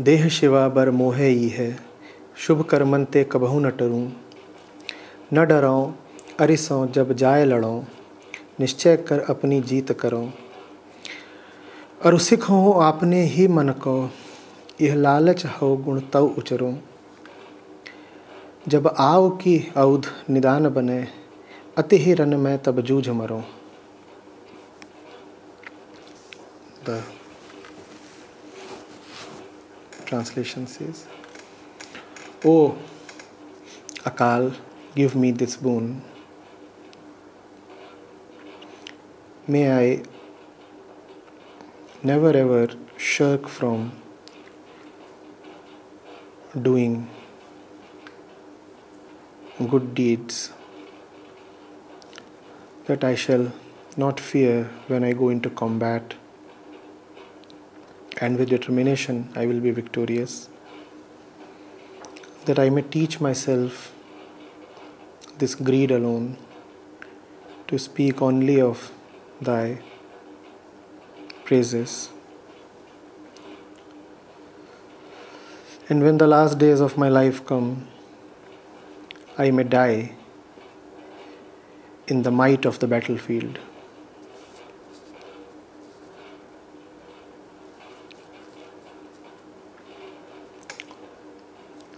देह शिवा बर मोहे ई है, शुभ कर्मन ते कबहू न टरूं। न डराओ अरिसों, जब जाए लड़ो, निश्चय कर अपनी जीत करो। अरुसिख हो आपने ही मन को, यह लालच हो गुण तव उचरो। जब आओ की औध निदान बने, अति ही रन में तब जूझ मरो। The translation says, O Akal, give me this boon. May I never ever shirk from doing good deeds, that I shall not fear when I go into combat, and with determination I will be victorious, that I may teach myself this greed alone to speak only of thy praises. And when the last days of my life come, I may die in the might of the battlefield.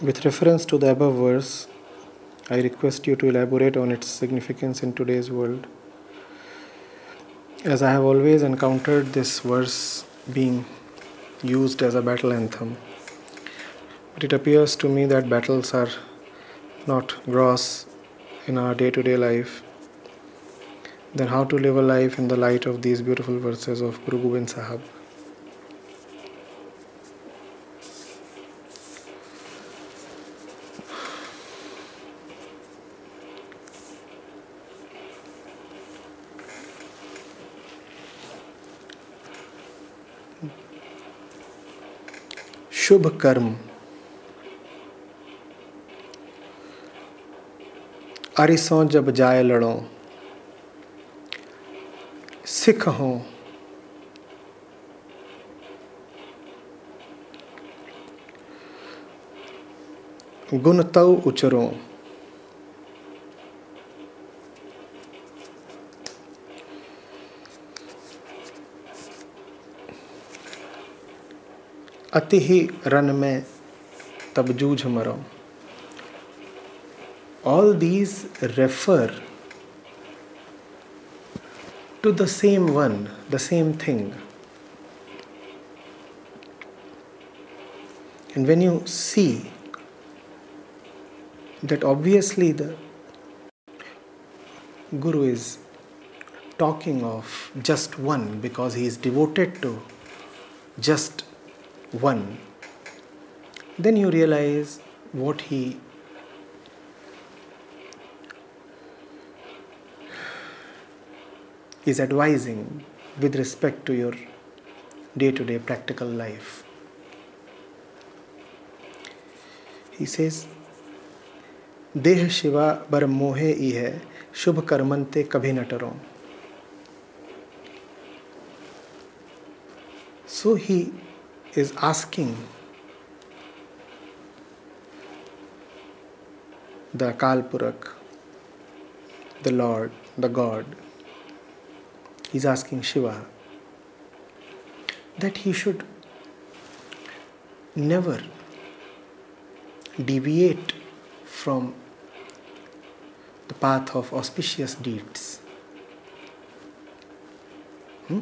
With reference to the above verse, I request you to elaborate on its significance in today's world. As I have always encountered this verse being used as a battle anthem, but it appears to me that battles are not gross in our day to day life, then how to live a life in the light of these beautiful verses of Guru Gobind Sahib? शुभ कर्म अरिसों जब जाए लड़ो सिख हो। गुण तव उचरो। अति ही run में तब जूझ मरो all these refer to the same one, the same thing. And when you see that obviously the Guru is talking of just one because he is devoted to just one, then you realize what he is advising with respect to your day to day practical life. He says, देह शिवा बर मोहे ई है शुभ Karman ते कभी न टरो So he is asking the Kalpurak, the Lord, the God, he's asking Shiva that he should never deviate from the path of auspicious deeds. Hmm?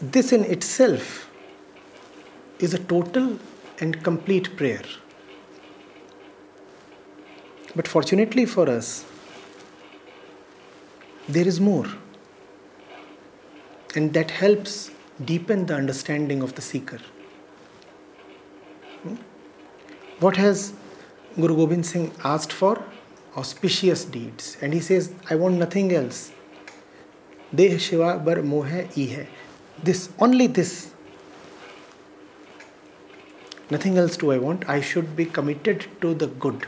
This in itself is a total and complete prayer. But fortunately for us, there is more. And that helps deepen the understanding of the seeker. Hmm? What has Guru Gobind Singh asked for? Auspicious deeds. And he says, I want nothing else. Deh Shiva bar moh hai This, only this nothing else do I want. I should be committed to the good.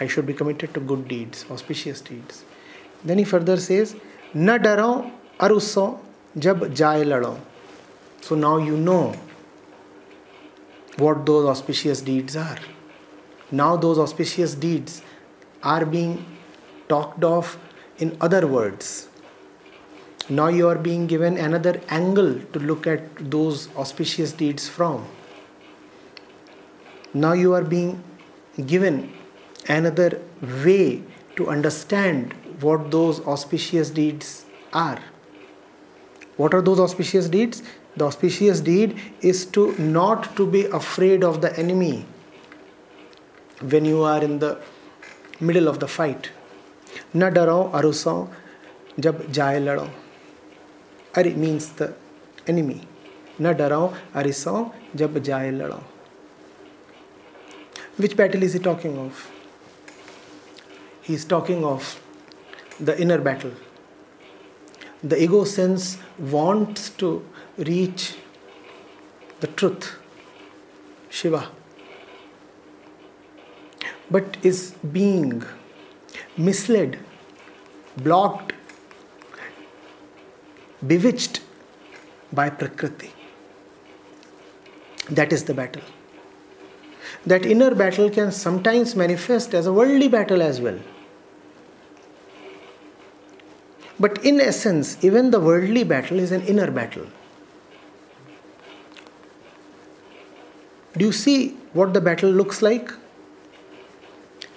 I should be committed to good deeds, auspicious deeds. Then he further says, Na daro aruso jab jaye lado. So now you know what those auspicious deeds are. Now those auspicious deeds are being talked of in other words. Now you are being given another angle to look at those auspicious deeds from Now, you are being given another way to understand what those auspicious deeds are. What are those auspicious deeds? The auspicious deed is to not to be afraid of the enemy when you are in the middle of the fight. न डरो अरुसो जब जाए लड़ो अरे means the enemy. न डरो अरिसो जब जाए लड़ो which battle is he talking of? He is talking of the inner battle. The ego sense wants to reach the truth, Shiva, but is being misled, blocked, bewitched by Prakriti. That is the battle that inner battle can sometimes manifest as a worldly battle as well. But in essence, even the worldly battle is an inner battle. Do you see what the battle looks like?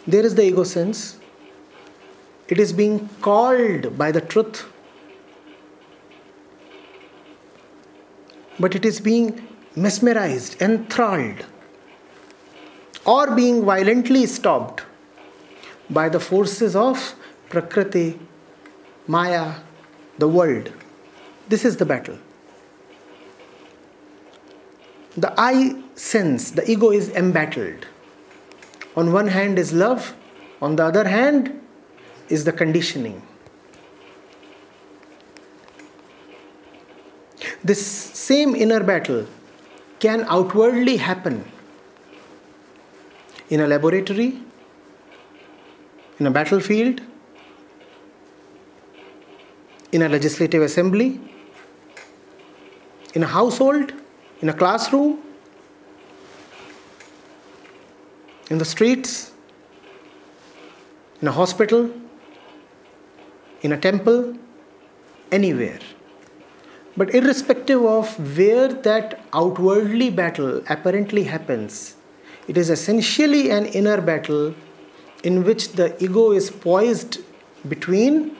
There is the ego sense. It is being called by the truth. But it is being mesmerized, enthralled or being violently stopped by the forces of Prakriti, Maya, the world. This is the battle. The I sense, the ego is embattled. On one hand is love, on the other hand is the conditioning. This same inner battle can outwardly happen in a laboratory, in a battlefield, in a legislative assembly, in a household, in a classroom, in the streets, in a hospital, in a temple, anywhere. But irrespective of where that outwardly battle apparently happens, it is essentially an inner battle in which the ego is poised between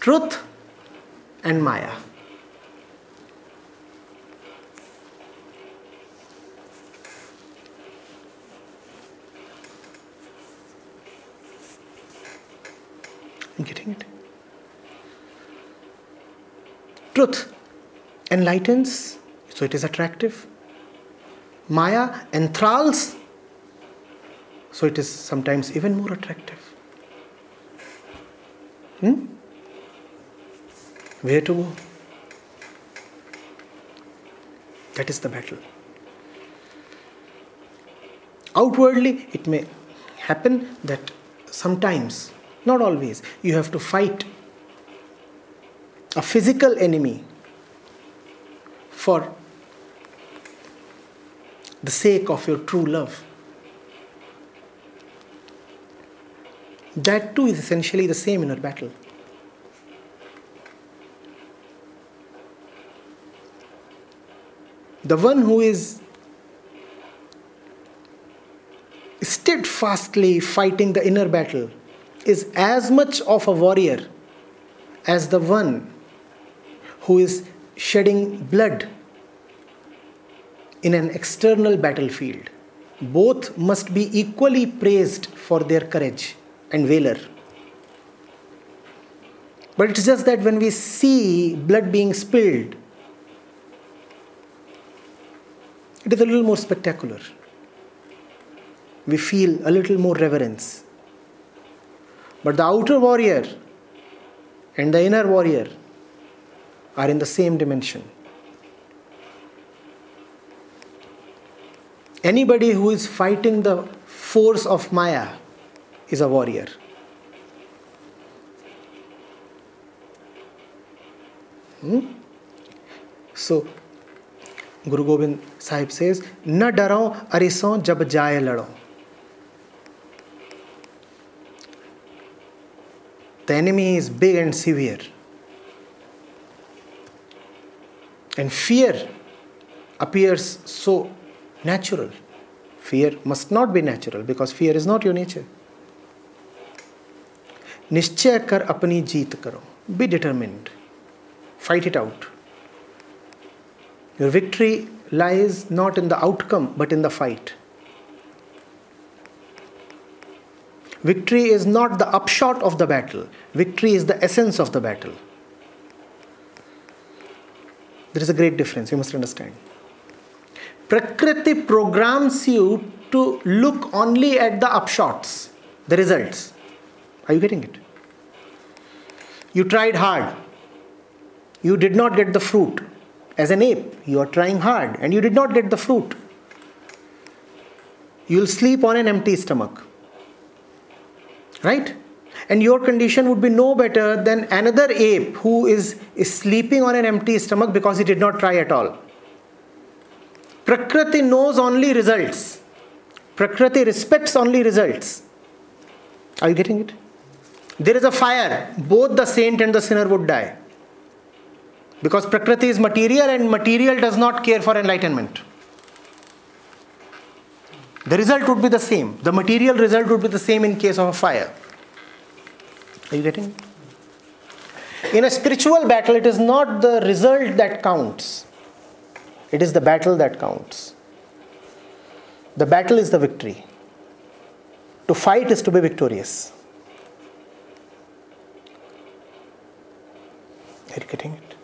truth and Maya. I'm getting it? Truth enlightens, so it is attractive. Maya enthralls, so it is sometimes even more attractive. Hmm? Where to go? That is the battle. Outwardly, it may happen that sometimes, not always, you have to fight a physical enemy for the sake of your true love. That too is essentially the same inner battle. The one who is steadfastly fighting the inner battle is as much of a warrior as the one who is shedding blood in an external battlefield. Both must be equally praised for their courage and valor. But it's just that when we see blood being spilled, it is a little more spectacular. We feel a little more reverence. But the outer warrior and the inner warrior are in the same dimension. Anybody who is fighting the force of Maya is a warrior. Hmm? So, Guru Gobind Sahib says, Na darao arison jab jaye lado. The enemy is big and severe. And fear appears so natural. Fear must not be natural because fear is not your nature. निश्चय कर अपनी जीत करो B determined fight it out your victory lies not in the outcome but in the fight. Victory is not the upshot of the battle, victory is the essence of the battle. There is a great difference, you must understand. Prakriti programs you to look only at the upshots, the results. Are you getting it? You tried hard. You did not get the fruit. As an ape, you are trying hard and you did not get the fruit. You'll sleep on an empty stomach. Right? And your condition would be no better than another ape who is, is sleeping on an empty stomach because he did not try at all. Prakriti knows only results. Prakriti respects only results. Are you getting it? There is a fire. Both the saint and the sinner would die. Because Prakriti is material and material does not care for enlightenment. The result would be the same. The material result would be the same in case of a fire. Are you getting it? In a spiritual battle, it is not the result that counts. It is the battle that counts. The battle is the victory. To fight is to be victorious. Are you getting it?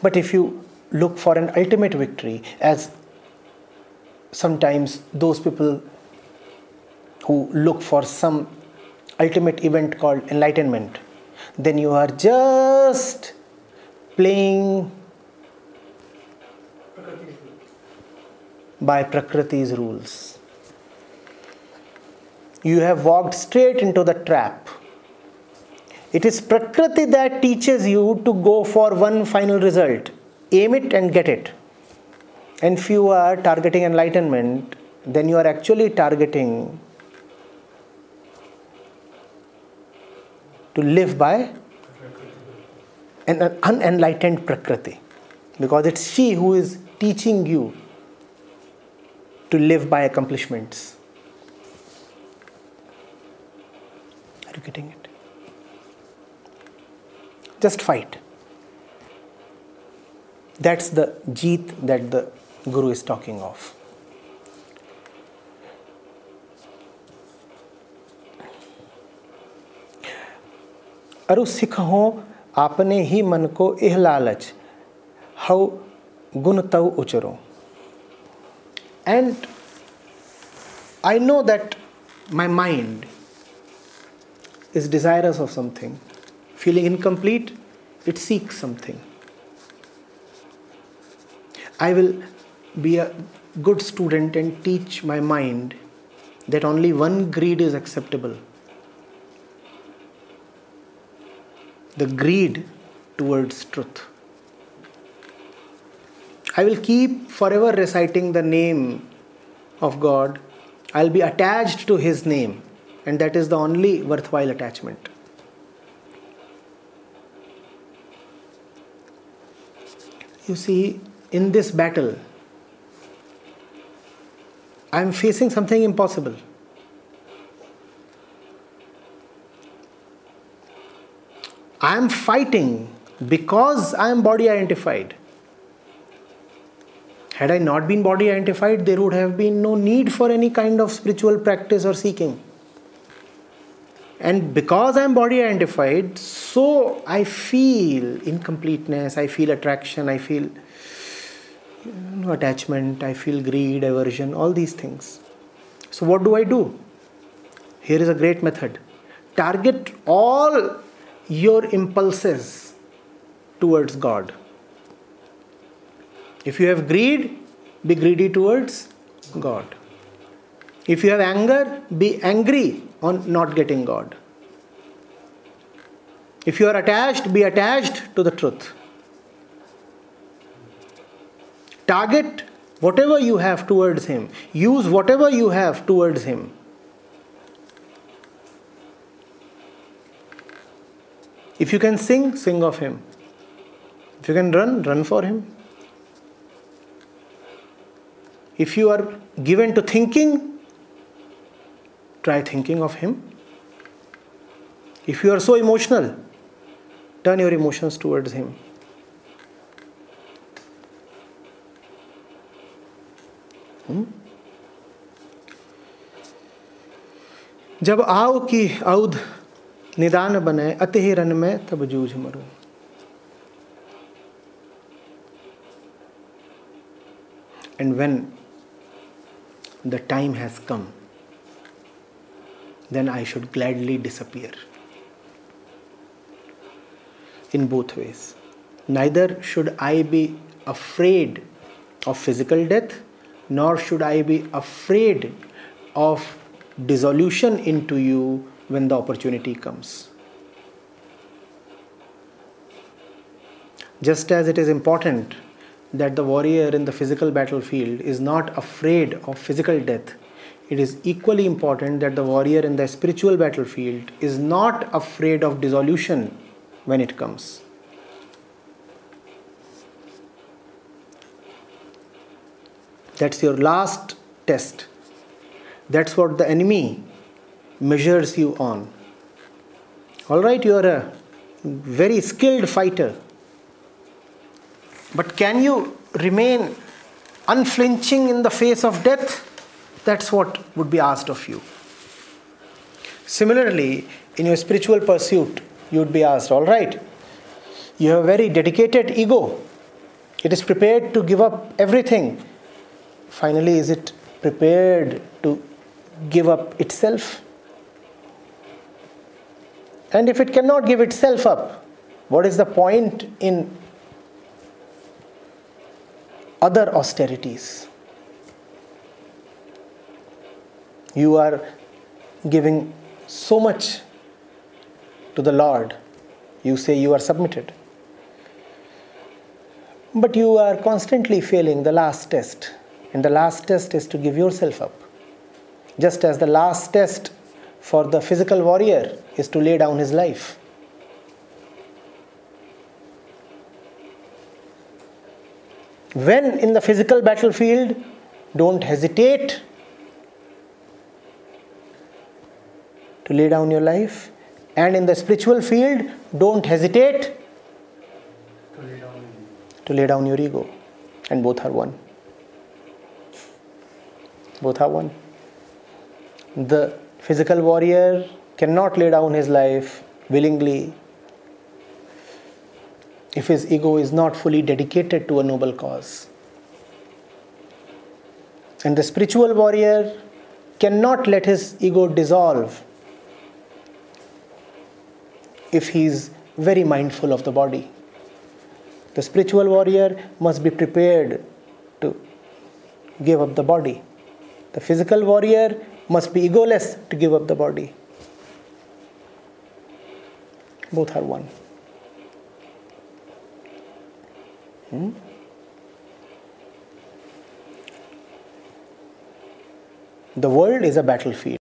But if you look for an ultimate victory, as sometimes those people who look for some ultimate event called enlightenment, then you are just playing by Prakriti's rules. You have walked straight into the trap. It is Prakriti that teaches you to go for one final result. Aim it and get it. And if you are targeting enlightenment, then you are actually targeting to live by an unenlightened Prakriti. Because it's she who is teaching you to live by accomplishments. Are you getting it? Just fight. That's the jeet that the Guru is talking of. अरु सिख हो अपने ही मन को यह लालच हौ गुण तव उचरो। And I know that my mind is desirous of something feeling incomplete it seek something I will be a good student and teach my mind that only one greed is acceptable the greed towards truth. I will keep forever reciting the name of God. I'll be attached to His name, and that is the only worthwhile attachment. You see, in this battle, I am facing something impossible. I am fighting because I am body identified. Had I not been body identified, there would have been no need for any kind of spiritual practice or seeking. And because I am body identified, so I feel incompleteness, I feel attraction, I feel you know, attachment, I feel greed, aversion, all these things. So, what do I do? Here is a great method target all your impulses towards God. If you have greed, be greedy towards God. If you have anger, be angry on not getting God. If you are attached, be attached to the truth. Target whatever you have towards Him, use whatever you have towards Him. If you can sing, sing of Him. If you can run, run for Him. If you are given to thinking, try thinking of Him. If you are so emotional, turn your emotions towards Him. Hmm? जब आओ की औध निदान बने अति run में, तब जूझ मरूं। And when the time has come then I should gladly disappear in both ways neither should I be afraid of physical death nor should I be afraid of dissolution into you when the opportunity comes. Just as it is important that the warrior in the physical battlefield is not afraid of physical death, it is equally important that the warrior in the spiritual battlefield is not afraid of dissolution when it comes. That's your last test. That's what the enemy measures you on. All right, you are a very skilled fighter. But can you remain unflinching in the face of death? That's what would be asked of you. Similarly, in your spiritual pursuit, you would be asked, all right, you have a very dedicated ego. It is prepared to give up everything. Finally, is it prepared to give up itself? And if it cannot give itself up, what is the point in other austerities? You are giving so much to the Lord. You say you are submitted. But you are constantly failing the last test. And the last test is to give yourself up. Just as the last test for the physical warrior is to lay down his life. When in the physical battlefield, don't hesitate to lay down your life. And in the spiritual field, don't hesitate to lay down, your ego. And both are one. Both are one. The physical warrior cannot lay down his life willingly if his ego is not fully dedicated to a noble cause. And the spiritual warrior cannot let his ego dissolve if he is very mindful of the body. The spiritual warrior must be prepared to give up the body. The physical warrior must be egoless to give up the body. Both are one. Hmm? The world is a battlefield.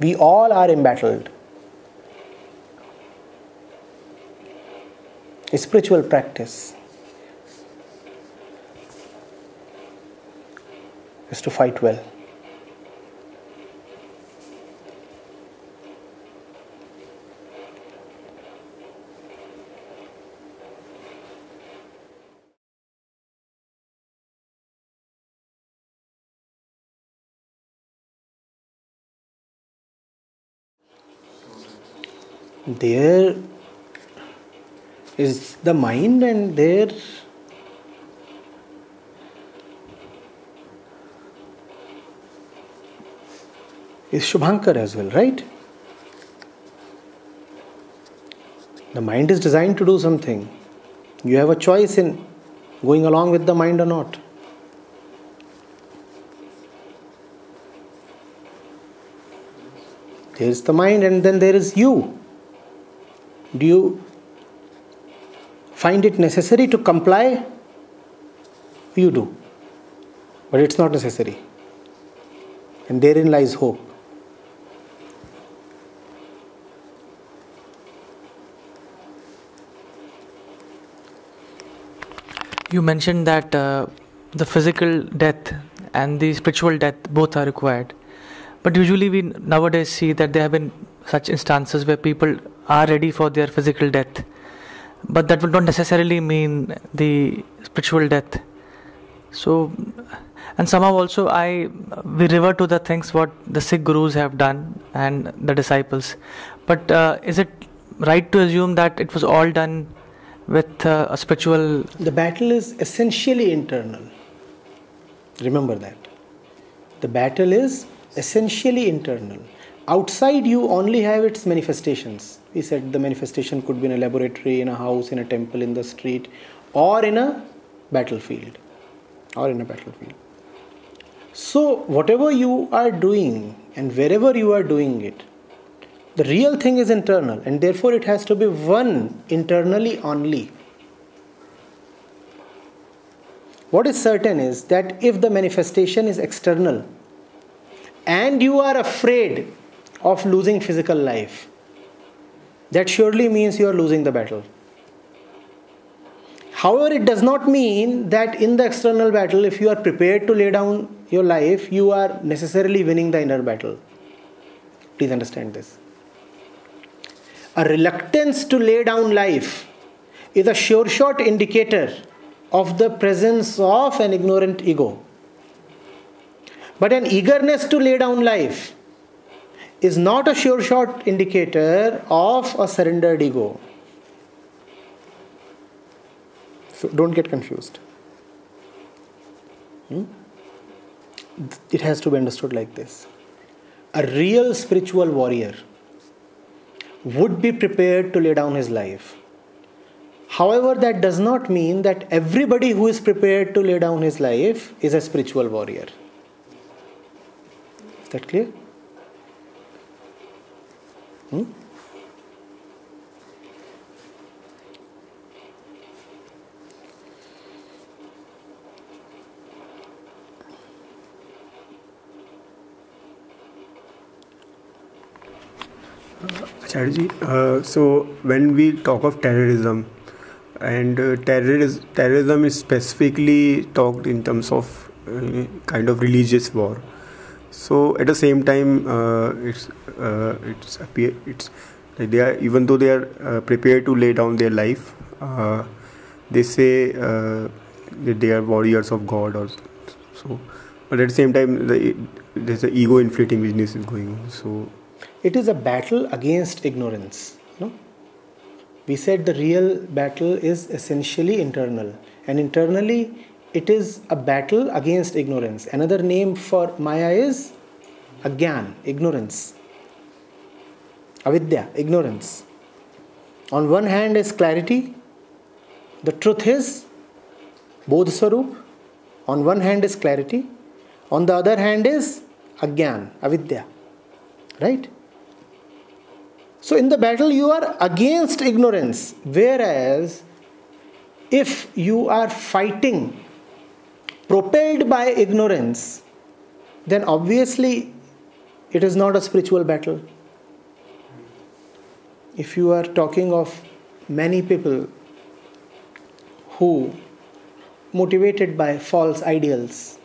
We all are embattled. A spiritual practice is to fight well. there is the mind and there is Shubhankar as well, right? The mind is designed to do something. You have a choice in going along with the mind or not. There is the mind, and then there is you. Do you find it necessary to comply, you do. But it's not necessary. And therein lies hope. You mentioned that uh, the physical death and the spiritual death both are required. But usually, we nowadays see that there have been such instances where people are ready for their physical death, but that would not necessarily mean the spiritual death. So, and somehow also I we revert to the things what the Sikh gurus have done and the disciples. But uh, is it right to assume that it was all done with uh, a spiritual? The battle is essentially internal. Remember that. The battle is essentially internal. Outside, you only have its manifestations. We said the manifestation could be in a laboratory, in a house, in a temple, in the street, or in a battlefield. Or in a battlefield. So, whatever you are doing and wherever you are doing it, the real thing is internal, and therefore it has to be one internally only. What is certain is that if the manifestation is external and you are afraid of losing physical life, that surely means you are losing the battle. However, it does not mean that in the external battle, if you are prepared to lay down your life, you are necessarily winning the inner battle. Please understand this. A reluctance to lay down life is a sure shot indicator of the presence of an ignorant ego. But an eagerness to lay down life is not a sure shot indicator of a surrendered ego. So don't get confused. Hmm? It has to be understood like this. A real spiritual warrior would be prepared to lay down his life However, that does not mean that everybody who is prepared to lay down his life is a spiritual warrior. Is that clear? Hmm? Acharya uh, so when we talk of terrorism, and uh, terrorism, terrorism is specifically talked in terms of uh, kind of religious war. So at the same time, uh, it's uh, it's appear it's like they are even though they are uh, prepared to lay down their life, they say that they are warriors of God or so. But at the same time, the, there's an ego inflating business is going on. So it is a battle against ignorance No? we said the real battle is essentially internal. And internally it is a battle against ignorance. Another name for maya is agyan ignorance. Avidya ignorance. On one hand is clarity. The truth is bodh swarup on one hand is clarity. On the other hand is agyan avidya. Right so, in the battle, you are against ignorance, whereas if you are fighting propelled by ignorance, then obviously it is not a spiritual battle. If you are talking of many people who, motivated by false ideals,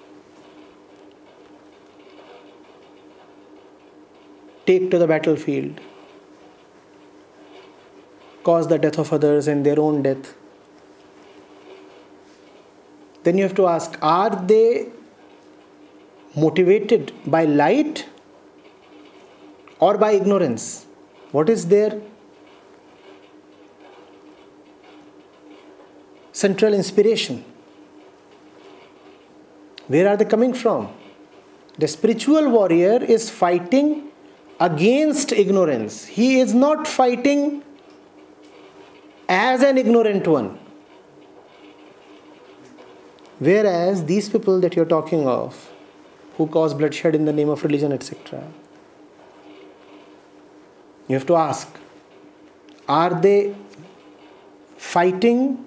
take to the battlefield cause the death of others and their own death. Then you have to ask are they motivated by light or by ignorance? What is their central inspiration? Where are they coming from? The spiritual warrior is fighting against ignorance. He is not fighting as an ignorant one. Whereas these people that you're talking of, who cause bloodshed in the name of religion, etc., you have to ask are they fighting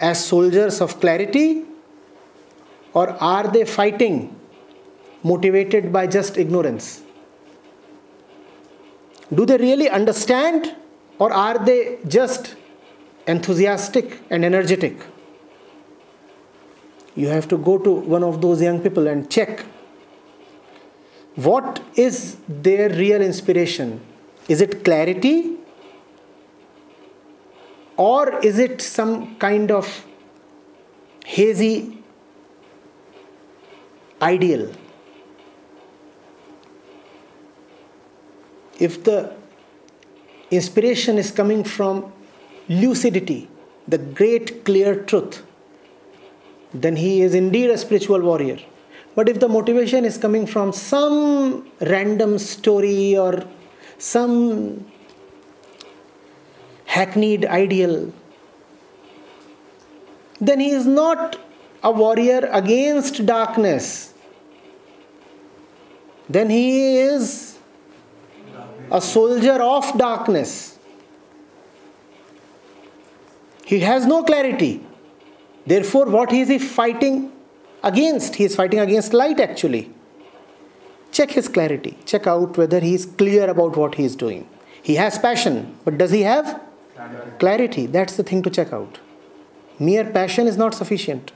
as soldiers of clarity or are they fighting motivated by just ignorance? Do they really understand or are they just enthusiastic and energetic? You have to go to one of those young people and check what is their real inspiration. Is it clarity or is it some kind of hazy ideal? If the inspiration is coming from lucidity, the great clear truth, then he is indeed a spiritual warrior. But if the motivation is coming from some random story or some hackneyed ideal, then he is not a warrior against darkness. Then he is a soldier of darkness. He has no clarity. Therefore, what is he fighting against? He is fighting against light actually. Check his clarity. Check out whether he is clear about what he is doing. He has passion, but does he have clarity? That's the thing to check out. Mere passion is not sufficient.